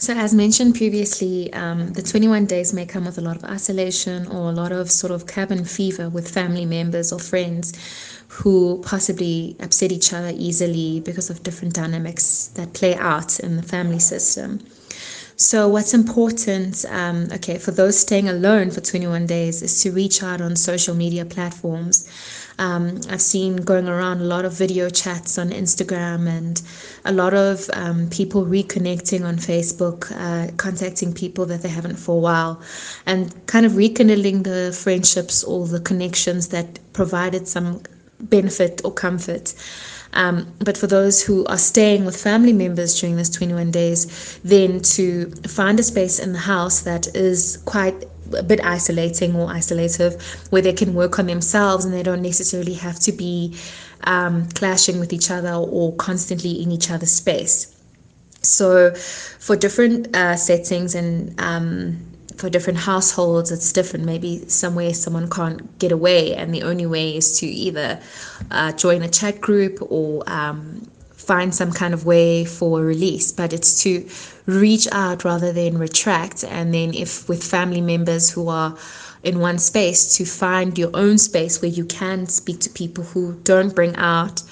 So, as mentioned previously, um, the 21 days may come with a lot of isolation or a lot of sort of cabin fever with family members or friends who possibly upset each other easily because of different dynamics that play out in the family system. So, what's important, um, okay, for those staying alone for 21 days is to reach out on social media platforms. Um, I've seen going around a lot of video chats on Instagram and a lot of um, people reconnecting on Facebook, uh, contacting people that they haven't for a while, and kind of rekindling the friendships or the connections that provided some benefit or comfort. Um, but for those who are staying with family members during this 21 days, then to find a space in the house that is quite a bit isolating or isolative, where they can work on themselves and they don't necessarily have to be um, clashing with each other or constantly in each other's space. So, for different uh, settings and um, for different households it's different. Maybe somewhere someone can't get away and the only way is to either uh, join a chat group or um, find some kind of way for release. But it's to reach out rather than retract and then if with family members who are in one space to find your own space where you can speak to people who don't bring out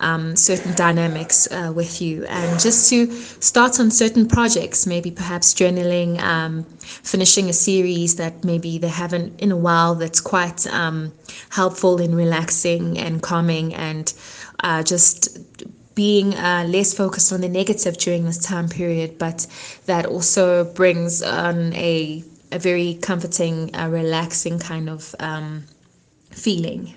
um, certain dynamics uh, with you and just to start on certain projects, maybe perhaps journaling, um, finishing a series that maybe they haven't in a while that's quite um, helpful in relaxing and calming and uh, just being uh, less focused on the negative during this time period, but that also brings on a, a very comforting, uh, relaxing kind of um, feeling.